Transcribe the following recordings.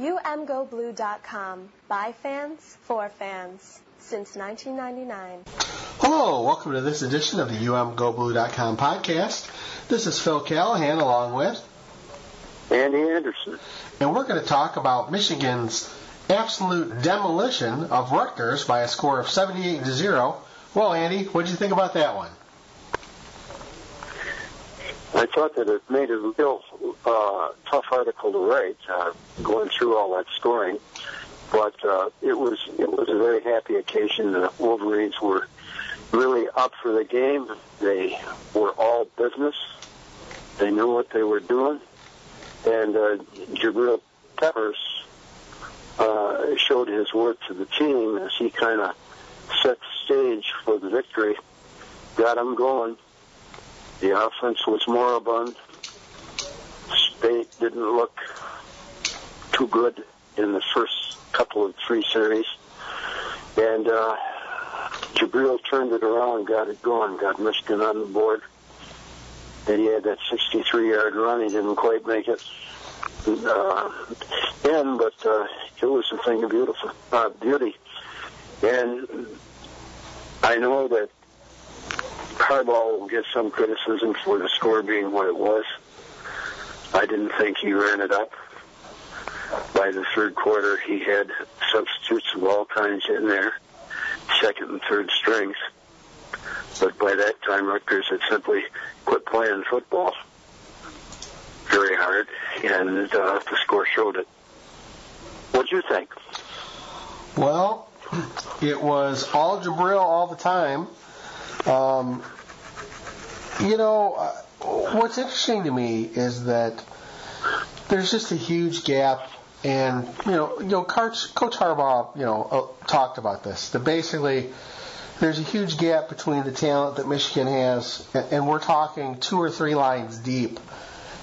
UMGoBlue.com. By fans, for fans. Since 1999. Hello, welcome to this edition of the UMGoBlue.com podcast. This is Phil Callahan along with Andy Anderson. And we're going to talk about Michigan's absolute demolition of Rutgers by a score of 78 to 0. Well, Andy, what did you think about that one? I thought that it made a real uh, tough article to write, uh, going through all that scoring. But uh, it was it was a very happy occasion. The Wolverines were really up for the game. They were all business. They knew what they were doing, and uh, Jabril Peppers uh, showed his worth to the team as he kind of set the stage for the victory, got them going. The offense was moribund. Speight didn't look too good in the first couple of three series. And uh, Jabril turned it around, got it going, got Michigan on the board. And he had that 63-yard run. He didn't quite make it uh, in, but uh, it was a thing of beautiful uh, beauty. And I know that Harbaugh will get some criticism for the score being what it was. I didn't think he ran it up. By the third quarter, he had substitutes of all kinds in there, second and third strings. But by that time, Rutgers had simply quit playing football very hard, and uh, the score showed it. What'd you think? Well, it was all Jabril all the time. Um, you know, uh, what's interesting to me is that there's just a huge gap, and you know, you know, Coach, Coach Harbaugh, you know, uh, talked about this. That basically there's a huge gap between the talent that Michigan has, and we're talking two or three lines deep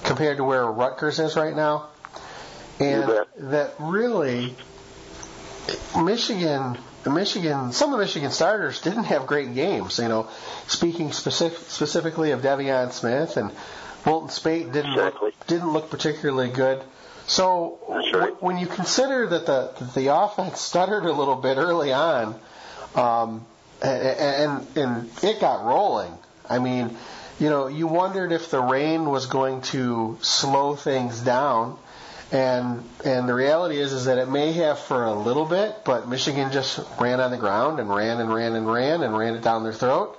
compared to where Rutgers is right now, and that really Michigan Michigan, some of the Michigan starters didn't have great games. You know, speaking specific, specifically of De'Veon Smith and Wilton Speight didn't exactly. look, didn't look particularly good. So w- when you consider that the that the offense stuttered a little bit early on, um, and, and and it got rolling. I mean, you know, you wondered if the rain was going to slow things down and and the reality is is that it may have for a little bit, but Michigan just ran on the ground and ran and ran and ran and ran it down their throat.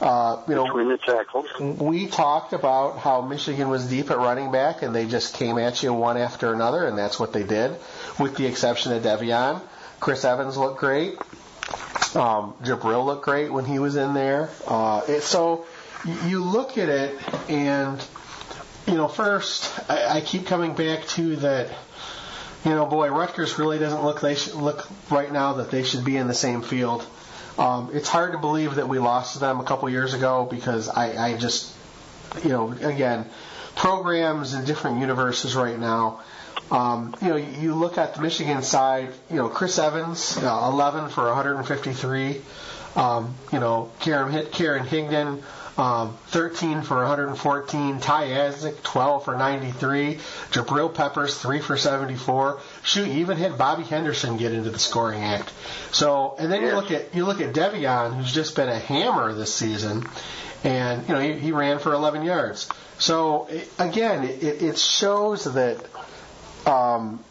Uh, you know, between the tackles, we talked about how Michigan was deep at running back, and they just came at you one after another, and that's what they did, with the exception of De'Veon. Chris Evans looked great. Um, Jabril looked great when he was in there. Uh, it, so you look at it, and you know, first I, I keep coming back to that. You know, boy, Rutgers really doesn't look they should look right now that they should be in the same field. Um, it's hard to believe that we lost to them a couple years ago because I, I just, you know, again, programs in different universes right now. Um, you know, you look at the Michigan side. You know, Chris Evans, uh, 11 for 153. Um, you know, Karan, Karan Higdon, um, 13 for 114. Ty Isaac, 12 for 93. Jabril Peppers, 3 for 74. Shoot, even had Bobby Henderson get into the scoring act. So, and then you look at you look at De'Veon, who's just been a hammer this season, and you know he, he ran for 11 yards. So it, again, it, it shows that um,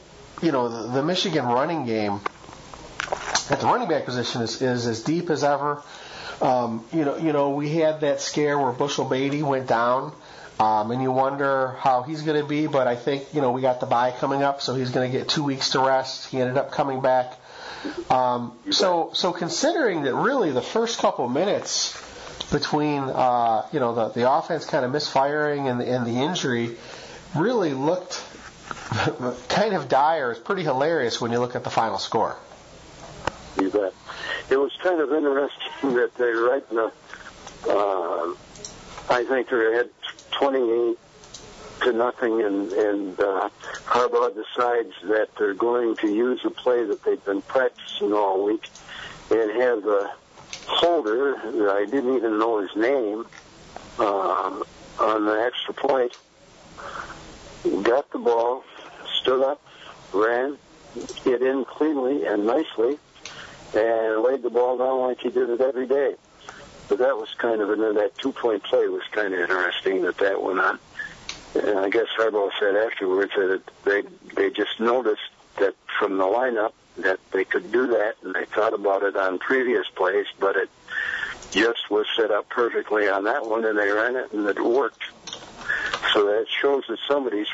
you know the, the Michigan running game at the running back position is, is as deep as ever. Um, you know, you know, we had that scare where Bushell Beatty went down, um, and you wonder how he's going to be. But I think you know we got the bye coming up, so he's going to get two weeks to rest. He ended up coming back. Um, so, so considering that really the first couple minutes between uh, you know the the offense kind of misfiring and the, and the injury really looked kind of dire. It's pretty hilarious when you look at the final score. You bet. It was kind of interesting that they right in the, uh, I think they had 28 to nothing, and, and uh, Harbaugh decides that they're going to use a play that they've been practicing all week and have the holder, that I didn't even know his name, uh, on the extra point, got the ball, stood up, ran it in cleanly and nicely and laid the ball down like he did it every day. But that was kind of, and then that two-point play was kind of interesting that that went on. And I guess Harbaugh said afterwards that they they just noticed that from the lineup that they could do that, and they thought about it on previous plays, but it just was set up perfectly on that one, and they ran it, and it worked. So that shows that somebody's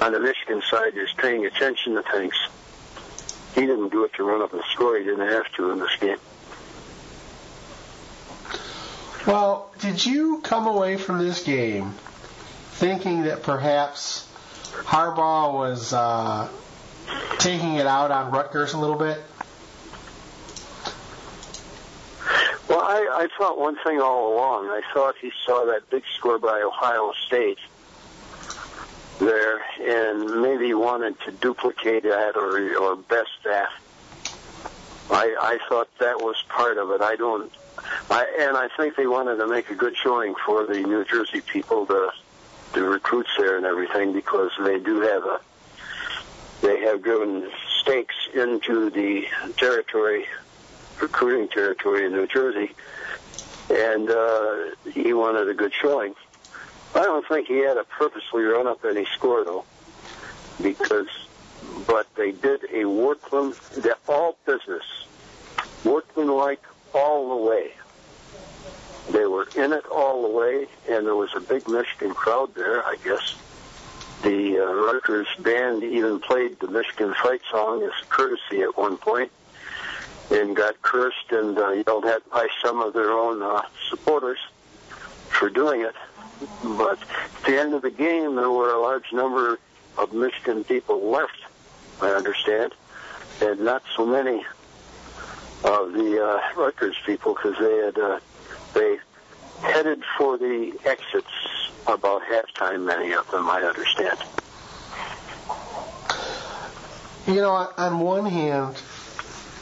on the Michigan side is paying attention to things. He didn't do it to run up a score. He didn't have to in this game. Well, did you come away from this game thinking that perhaps Harbaugh was uh, taking it out on Rutgers a little bit? Well, I, I thought one thing all along. I thought he saw that big score by Ohio State there and maybe wanted to duplicate that or or best that. I I thought that was part of it. I don't I and I think they wanted to make a good showing for the New Jersey people, the the recruits there and everything because they do have a they have driven stakes into the territory recruiting territory in New Jersey and uh he wanted a good showing. I don't think he had to purposely run up any score though, because, but they did a workman, they're all business, workman-like all the way. They were in it all the way, and there was a big Michigan crowd there, I guess. The uh, Rutgers band even played the Michigan fight song as courtesy at one point, and got cursed and uh, yelled at by some of their own uh, supporters for doing it. But at the end of the game, there were a large number of Michigan people left, I understand, and not so many of the uh, Rutgers people because they had uh, they headed for the exits about halftime. Many of them, I understand. You know, on one hand,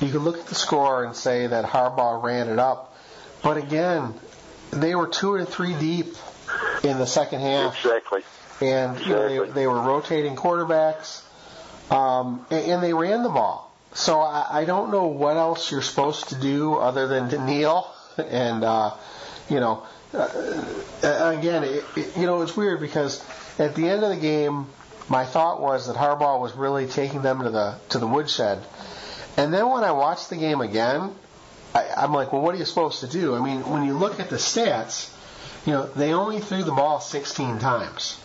you can look at the score and say that Harbaugh ran it up, but again, they were two or three deep in the second half. Exactly. And you know, they, they were rotating quarterbacks, um, and, and they ran the ball. So I, I don't know what else you're supposed to do other than to kneel. And uh, you know, uh, again, it, it, you know, it's weird because at the end of the game, my thought was that Harbaugh was really taking them to the to the woodshed. And then when I watched the game again, I, I'm like, well, what are you supposed to do? I mean, when you look at the stats, you know, they only threw the ball 16 times,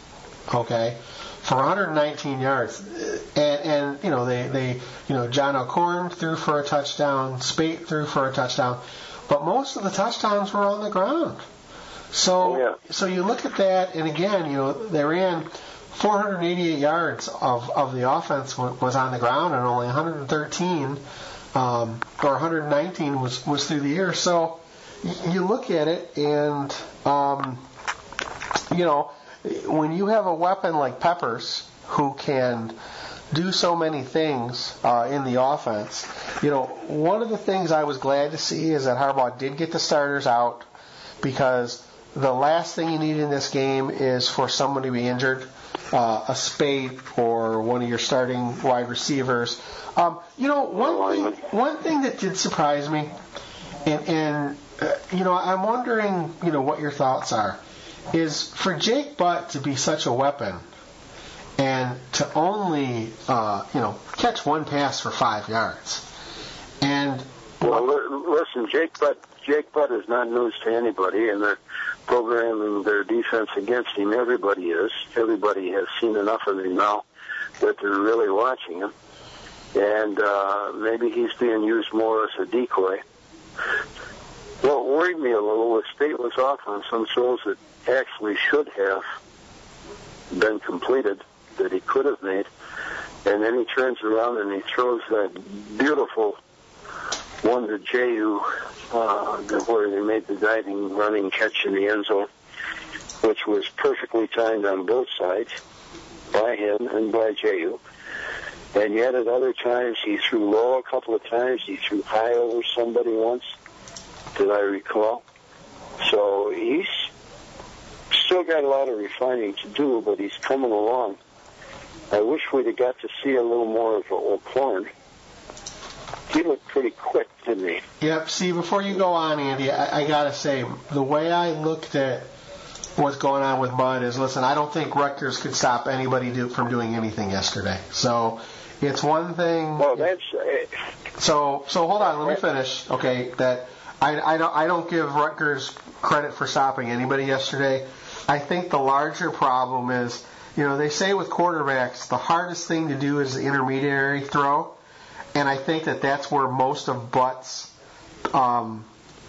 okay, for 119 yards, and and you know they they you know John O'Korn threw for a touchdown, Speight threw for a touchdown, but most of the touchdowns were on the ground. So Oh, yeah. so you look at that, and again, you know, they ran 488 yards of of the offense was on the ground, and only 113 um, or 119 was was through the air. So you look at it, and um, you know, when you have a weapon like Peppers who can do so many things uh, in the offense, you know, one of the things I was glad to see is that Harbaugh did get the starters out because the last thing you need in this game is for someone to be injured, uh, a Speight or one of your starting wide receivers. Um, you know, one thing, one thing that did surprise me, and, and uh, you know, I'm wondering, you know, what your thoughts are, is for Jake Butt to be such a weapon and to only, uh, you know, catch one pass for five yards. And Well, li- listen, Jake Butt. Jake Butt is not news to anybody, and they're programming their defense against him. Everybody is. Everybody has seen enough of him now that they're really watching him. And uh, maybe he's being used more as a decoy. Worried me a little was Speight was off on some throws that actually should have been completed, that he could have made. And then he turns around and he throws that beautiful one to Jehu, uh, where they made the diving running catch in the end zone, which was perfectly timed on both sides by him and by Jehu. And yet at other times he threw low a couple of times, he threw high over somebody once, did I recall. So he's still got a lot of refining to do, but he's coming along. I wish we'd have got to see a little more of O'Korn. He looked pretty quick, didn't he? Yep. See, before you go on, Andy, I, I gotta say the way I looked at what's going on with Butt is, listen, I don't think Rutgers could stop anybody do, from doing anything yesterday. So it's one thing. Well, that's. Uh, so so hold on, let me finish. Okay, that I, I don't I don't give Rutgers credit for stopping anybody yesterday. I think the larger problem is, you know, they say with quarterbacks the hardest thing to do is the intermediary throw, and I think that that's where most of Butt's um,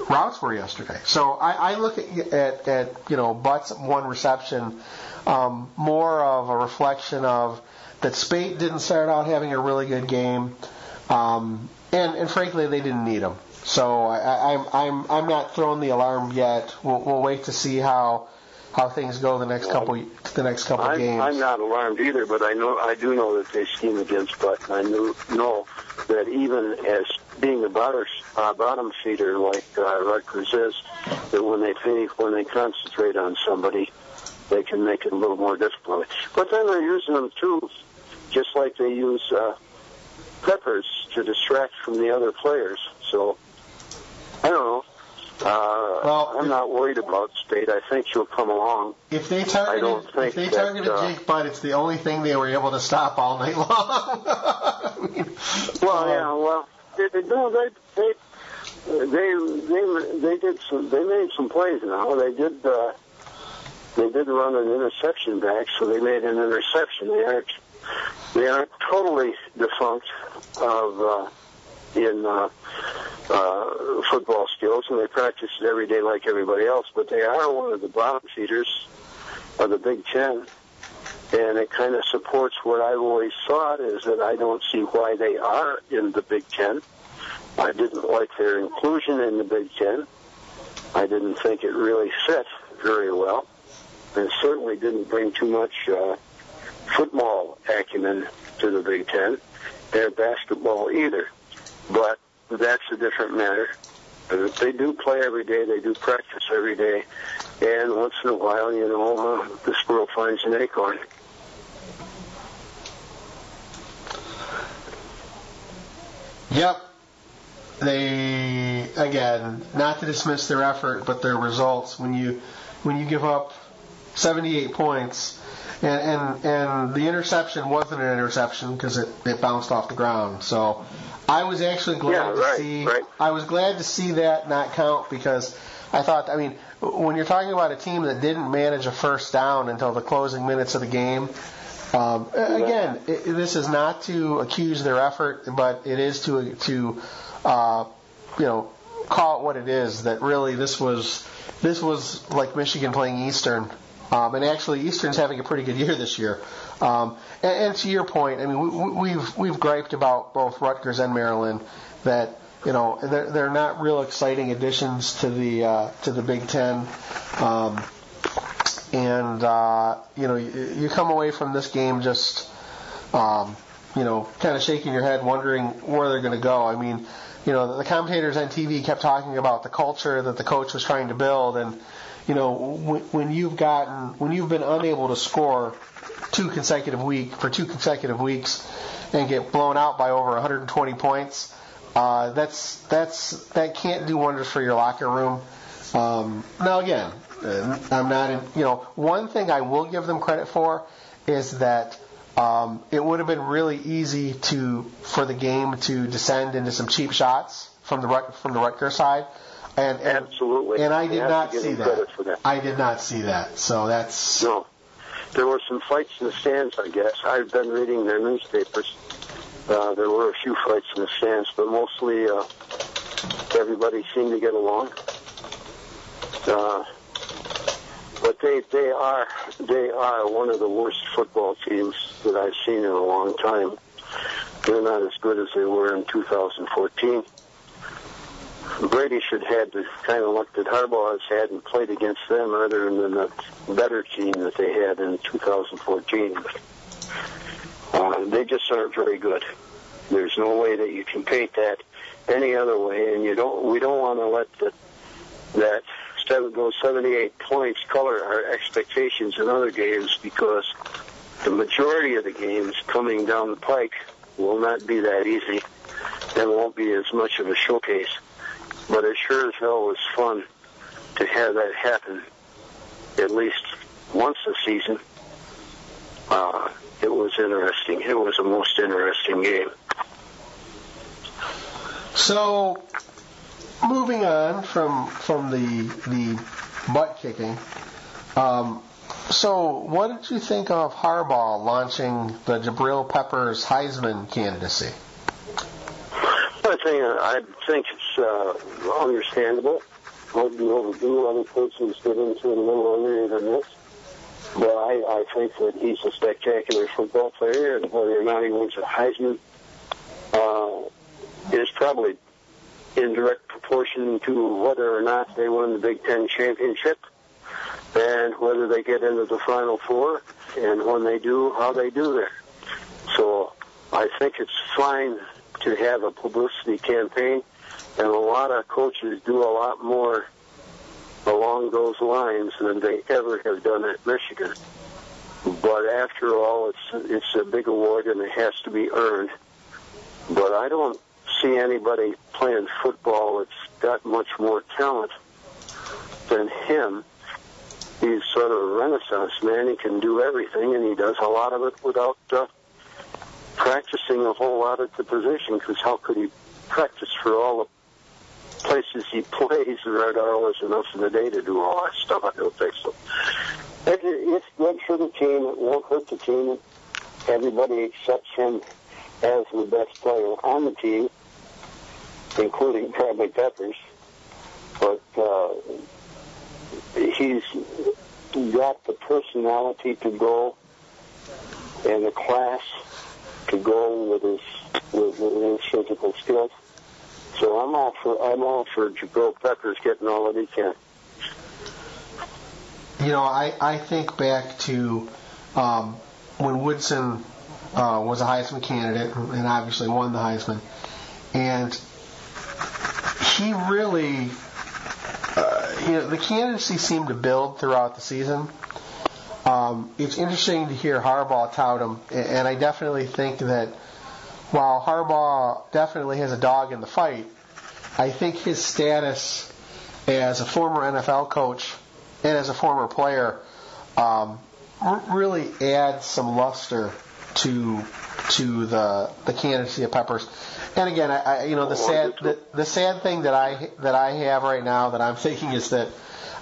routes were yesterday. So I, I look at, at, at you know Butt's one reception um, more of a reflection of that Speight didn't start out having a really good game, um, and and frankly they didn't need him. So I, I'm I'm I'm not throwing the alarm yet. We'll, we'll wait to see how how things go the next couple the next couple I'm, games. I'm not alarmed either, but I know I do know that they scheme against Butt, and I know, know that even as being a bottom, uh, bottom feeder like uh, Rutgers is, that when they when they concentrate on somebody, they can make it a little more difficult. But then they're using them too, just like they use uh, Peppers to distract from the other players. So I. Uh, Well, I'm not worried about Speight. I think she'll come along. If they targeted, if they that, targeted uh, Jake Butt, it's the only thing they were able to stop all night long. I mean, Well, um, yeah, well, they, they, no, they, they, they, they, they did some, they made some plays now. They did, uh, they did run an interception back, so they made an interception. They aren't, they aren't totally defunct of, uh, in, uh, uh, football skills, and they practice it every day like everybody else, but they are one of the bottom feeders of the Big Ten and it kind of supports what I've always thought is that I don't see why they are in the Big Ten. I didn't like their inclusion in the Big Ten. I didn't think it really fit very well, and certainly didn't bring too much uh, football acumen to the Big Ten, their basketball either. But that's a different matter. Uh, They do play every day. They do practice every day. And once in a while, you know, uh, the squirrel finds an acorn. Yep. They again, not to dismiss their effort, but their results. When you when you give up 78 points, and and, and the interception wasn't an interception because it, it bounced off the ground. So I was actually glad Yeah, to right, see. right. I was glad to see that not count because I thought. I mean, when you're talking about a team that didn't manage a first down until the closing minutes of the game. Um, again, it, this is not to accuse their effort, but it is to to uh, you know call it what it is. That really this was this was like Michigan playing Eastern, um, and actually Eastern's having a pretty good year this year. Um, and, and to your point, I mean we, we- we've we've griped about both Rutgers and Maryland that you know they're, they're not real exciting additions to the uh, to the Big Ten. Um, and uh, you know you, you come away from this game just um, you know kind of shaking your head, wondering where they're going to go. I mean, you know the commentators on TV kept talking about the culture that the coach was trying to build, and you know when, when you've gotten when you've been unable to score two consecutive week for two consecutive weeks and get blown out by over 120 points. Uh, that's that's that can't do wonders for your locker room. Um, now again, uh, I'm not in. You know, one thing I will give them credit for is that um, it would have been really easy to for the game to descend into some cheap shots from the from the Rutgers side. And, and Absolutely. and I did have not see that. for that. I did not see that. So that's No. There were some fights in the stands, I guess. I've been reading their newspapers. Uh, there were a few fights in the stands, but mostly uh, everybody seemed to get along. Uh, but they they are they are one of the worst football teams that I've seen in a long time. They're not as good as they were in 2014. Brady should have had the kind of luck that Harbaugh has had and played against them rather than the better team that they had in 2014. Uh, they just aren't very good. There's no way that you can paint that any other way, and you don't. We don't want to let the, that seven, those 78 points color our expectations in other games because the majority of the games coming down the pike will not be that easy and won't be as much of a showcase. But it sure as hell was fun to have that happen at least once a season. Uh, it was interesting. It was a most interesting game. So, moving on from from the the butt kicking, um, so what did you think of Harbaugh launching the Jabril Peppers Heisman candidacy? I think I think uh, understandable. Might be overdue. Other coaches get into it a little earlier than this. But I, I think that he's a spectacular football player, and whether or not he wins a Heisman uh, is probably in direct proportion to whether or not they win the Big Ten championship and whether they get into the Final Four, and when they do, how they do there. So I think it's fine to have a publicity campaign, and a lot of coaches do a lot more along those lines than they ever have done at Michigan. But after all, it's it's a big award and it has to be earned. But I don't see anybody playing football that's got much more talent than him. He's sort of a renaissance man. He can do everything, and he does a lot of it without uh, practicing a whole lot at the position. Because how could he practice for all the places he plays, there are always enough in the day to do all that stuff. I don't think so. It, it's good for the team. It won't hurt the team. Everybody accepts him as the best player on the team, including probably Peppers. But uh, he's got the personality to go and the class to go with his with, with his physical skills. So I'm all for I'm all for Jabril Peppers getting all that he can. You know, I, I think back to um, when Woodson uh, was a Heisman candidate and obviously won the Heisman, and he really, uh, you know, the candidacy seemed to build throughout the season. Um, it's interesting to hear Harbaugh tout him, and I definitely think that while Harbaugh definitely has a dog in the fight, I think his status as a former NFL coach and as a former player um, really adds some luster to to the the candidacy of Peppers. And again, I, I you know the sad the, the sad thing that I that I have right now that I'm thinking is that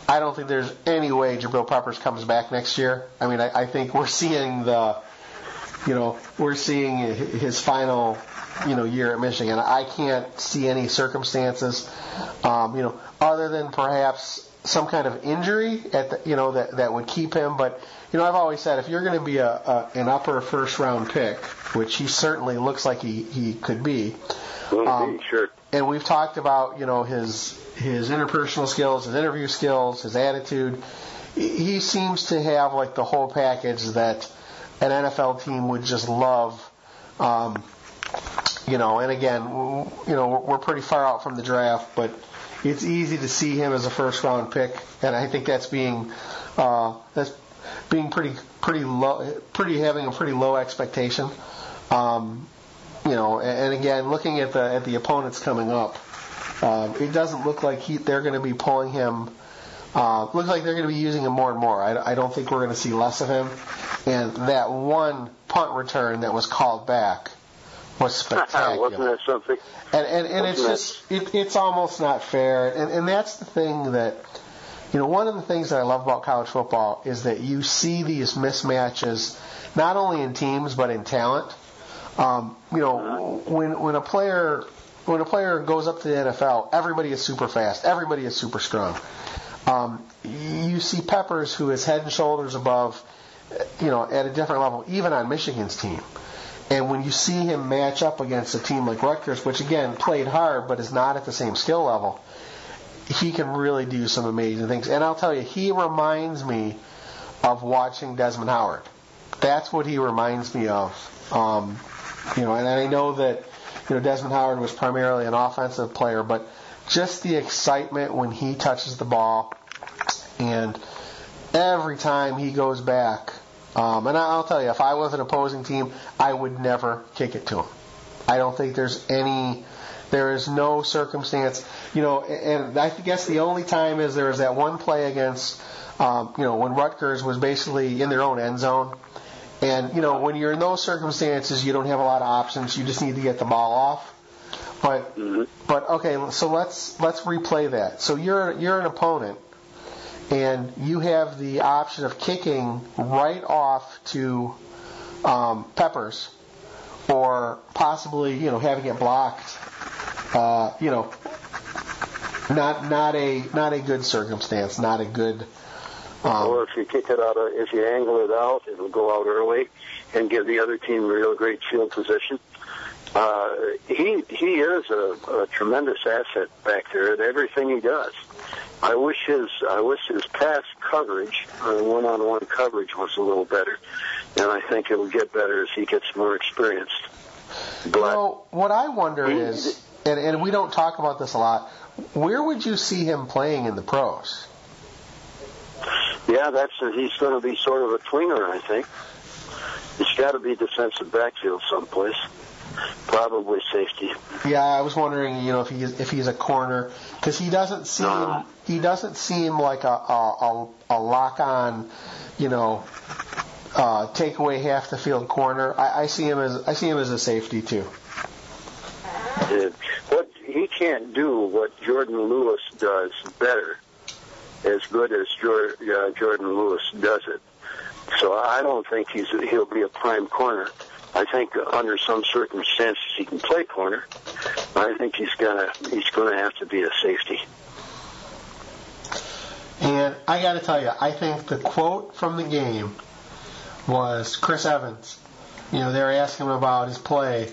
I don't think there's any way Jabril Peppers comes back next year. I mean, I, I think we're seeing the you know, we're seeing his final, you know, year at Michigan. I can't see any circumstances, um, you know, other than perhaps some kind of injury at the, you know, that that would keep him. But you know, I've always said if you're going to be a, a an upper first round pick, which he certainly looks like he he could be. Um, sure. And we've talked about you know his his interpersonal skills, his interview skills, his attitude. He seems to have like the whole package that an NFL team would just love. Um, you know, and again, you know, we're pretty far out from the draft, but it's easy to see him as a first round pick, and I think that's being uh, that's being pretty pretty low, pretty having a pretty low expectation. Um, you know, and, again, looking at the at the opponents coming up, um, it doesn't look like he, they're going to be pulling him uh, looks like they're going to be using him more and more. I, I don't think we're going to see less of him. And that one punt return that was called back was spectacular. Wasn't that something? And and, and it's just it, it's almost not fair. And and that's the thing that you know one of the things that I love about college football is that you see these mismatches not only in teams but in talent. Um, you know when when a player when a player goes up to the NFL, everybody is super fast, everybody is super strong. Um, you see Peppers, who is head and shoulders above, you know, at a different level, even on Michigan's team. And when you see him match up against a team like Rutgers, which again played hard but is not at the same skill level, he can really do some amazing things. And I'll tell you, he reminds me of watching Desmond Howard. That's what he reminds me of. Um, you know, and I know that you know Desmond Howard was primarily an offensive player, but just the excitement when he touches the ball, and every time he goes back Um, and I'll tell you, if I was an opposing team, I would never kick it to him. I don't think there's any, there is no circumstance, you know, and I guess the only time is there was that one play against, um, you know, when Rutgers was basically in their own end zone. And, you know, when you're in those circumstances, you don't have a lot of options. You just need to get the ball off. But, but okay, so let's, let's replay that. So you're, you're an opponent and you have the option of kicking right off to um, Peppers, or possibly you know having it blocked. Uh, you know, not not a not a good circumstance, not a good. Um, or if you kick it out, of, if you angle it out, it'll go out early and give the other team real great field position. Uh, he he is a, a tremendous asset back there at everything he does. I wish his I wish his pass coverage, one-on-one coverage, was a little better, and I think it will get better as he gets more experienced. But well, what I wonder he, is, and, and we don't talk about this a lot. Where would you see him playing in the pros? Yeah, that's a, he's going to be sort of a twinger, I think. He's got to be defensive backfield someplace. Probably safety. Yeah, I was wondering, you know, if he's if he's a corner because he doesn't seem. He doesn't seem like a a, a lock on, you know, uh, take away half the field corner. I, I see him as I see him as a safety too. Yeah. What he can't do what Jourdan Lewis does better, as good as uh, Jourdan Lewis does it. So I don't think he's he'll be a prime corner. I think under some circumstances he can play corner. I think he's gonna he's gonna have to be a safety. And I got to tell you, I think the quote from the game was Chris Evans. You know, they were asking him about his play,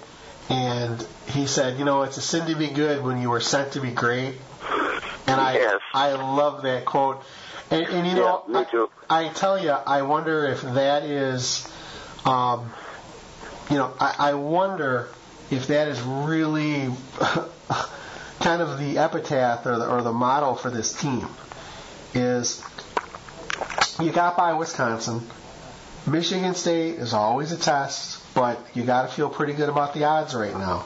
and he said, "You know, it's a sin to be good when you were sent to be great." And I yes. I love that quote. And, and you know, yeah, I, I, tell you, I wonder if that is um, you know, I, I wonder if that is really kind of the epitaph or the, or the motto for this team is you got by Wisconsin. Michigan State is always a test, but you got to feel pretty good about the odds right now.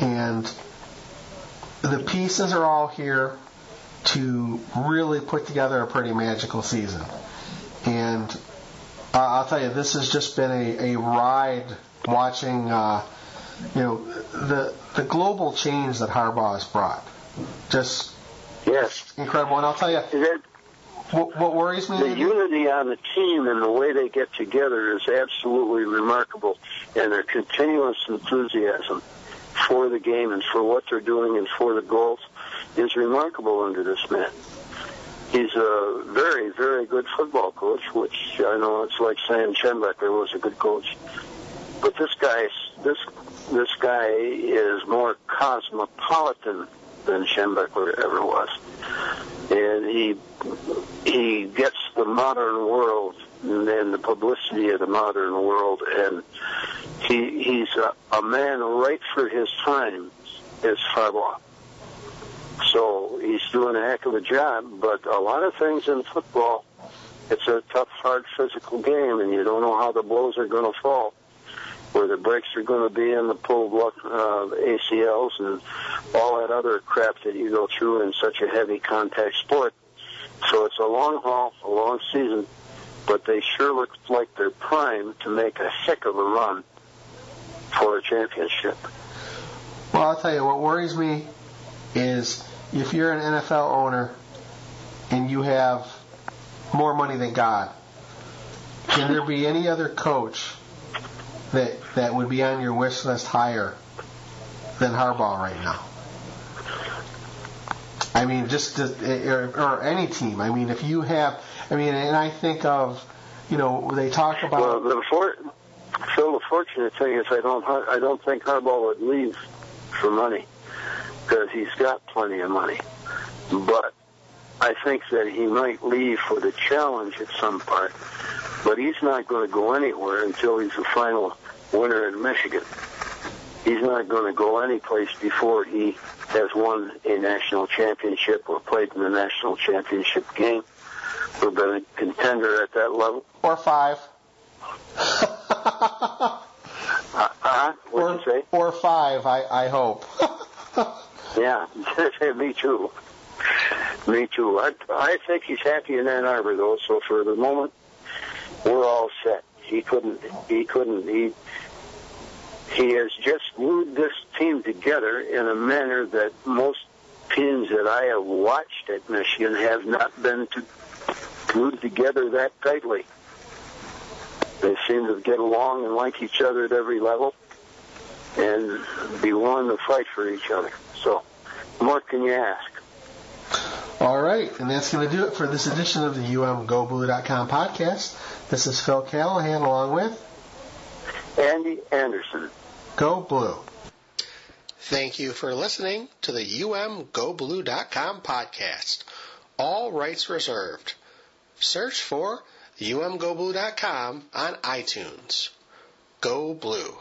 And the pieces are all here to really put together a pretty magical season. And uh, I'll tell you, this has just been a, a ride watching, uh, you know, the the global change that Harbaugh has brought. Just yes, incredible. And I'll tell you, that, what, what worries me. The unity on the team and the way they get together is absolutely remarkable, and their continuous enthusiasm for the game and for what they're doing and for the goals is remarkable under this man he's a very, very good football coach, which I know it's like saying Schembechler was a good coach. But this guy, this this guy is more cosmopolitan than Schembechler ever was, and he he gets the modern world and the publicity of the modern world, and he he's a, a man right for his time, as Harbaugh. So he's doing a heck of a job, but a lot of things in football, it's a tough, hard physical game, and you don't know how the blows are going to fall, where the breaks are going to be in the pulled uh, ACLs and all that other crap that you go through in such a heavy contact sport. So it's a long haul, a long season, but they sure look like they're primed to make a heck of a run for a championship. Well, I'll tell you what worries me is if you're an NFL owner and you have more money than God, can there be any other coach that that would be on your wish list higher than Harbaugh right now? I mean, just to, or, or any team. I mean, if you have, I mean, and I think of, you know, they talk about. Well, the for, Phil, the fortunate thing is I don't, I don't think Harbaugh would leave for money because he's got plenty of money. But I think that he might leave for the challenge at some part. But he's not going to go anywhere until he's the final winner in Michigan. He's not going to go anyplace before he has won a national championship or played in the national championship game or been a contender at that level. Or five. uh, uh, what'd or, you say? or five, I, I hope. Yeah, me too. Me too. I, I think he's happy in Ann Arbor though, so for the moment, we're all set. He couldn't, he couldn't, he, he has just glued this team together in a manner that most teams that I have watched at Michigan have not been to, glued together that tightly. They seem to get along and like each other at every level and be willing to fight for each other. So, what can you ask? All right, and that's going to do it for this edition of the UMGoBlue.com podcast. This is Phil Callahan along with Andy Anderson. Go Blue. Thank you for listening to the UMGoBlue.com podcast. All rights reserved. Search for UMGoBlue.com on iTunes. Go Blue.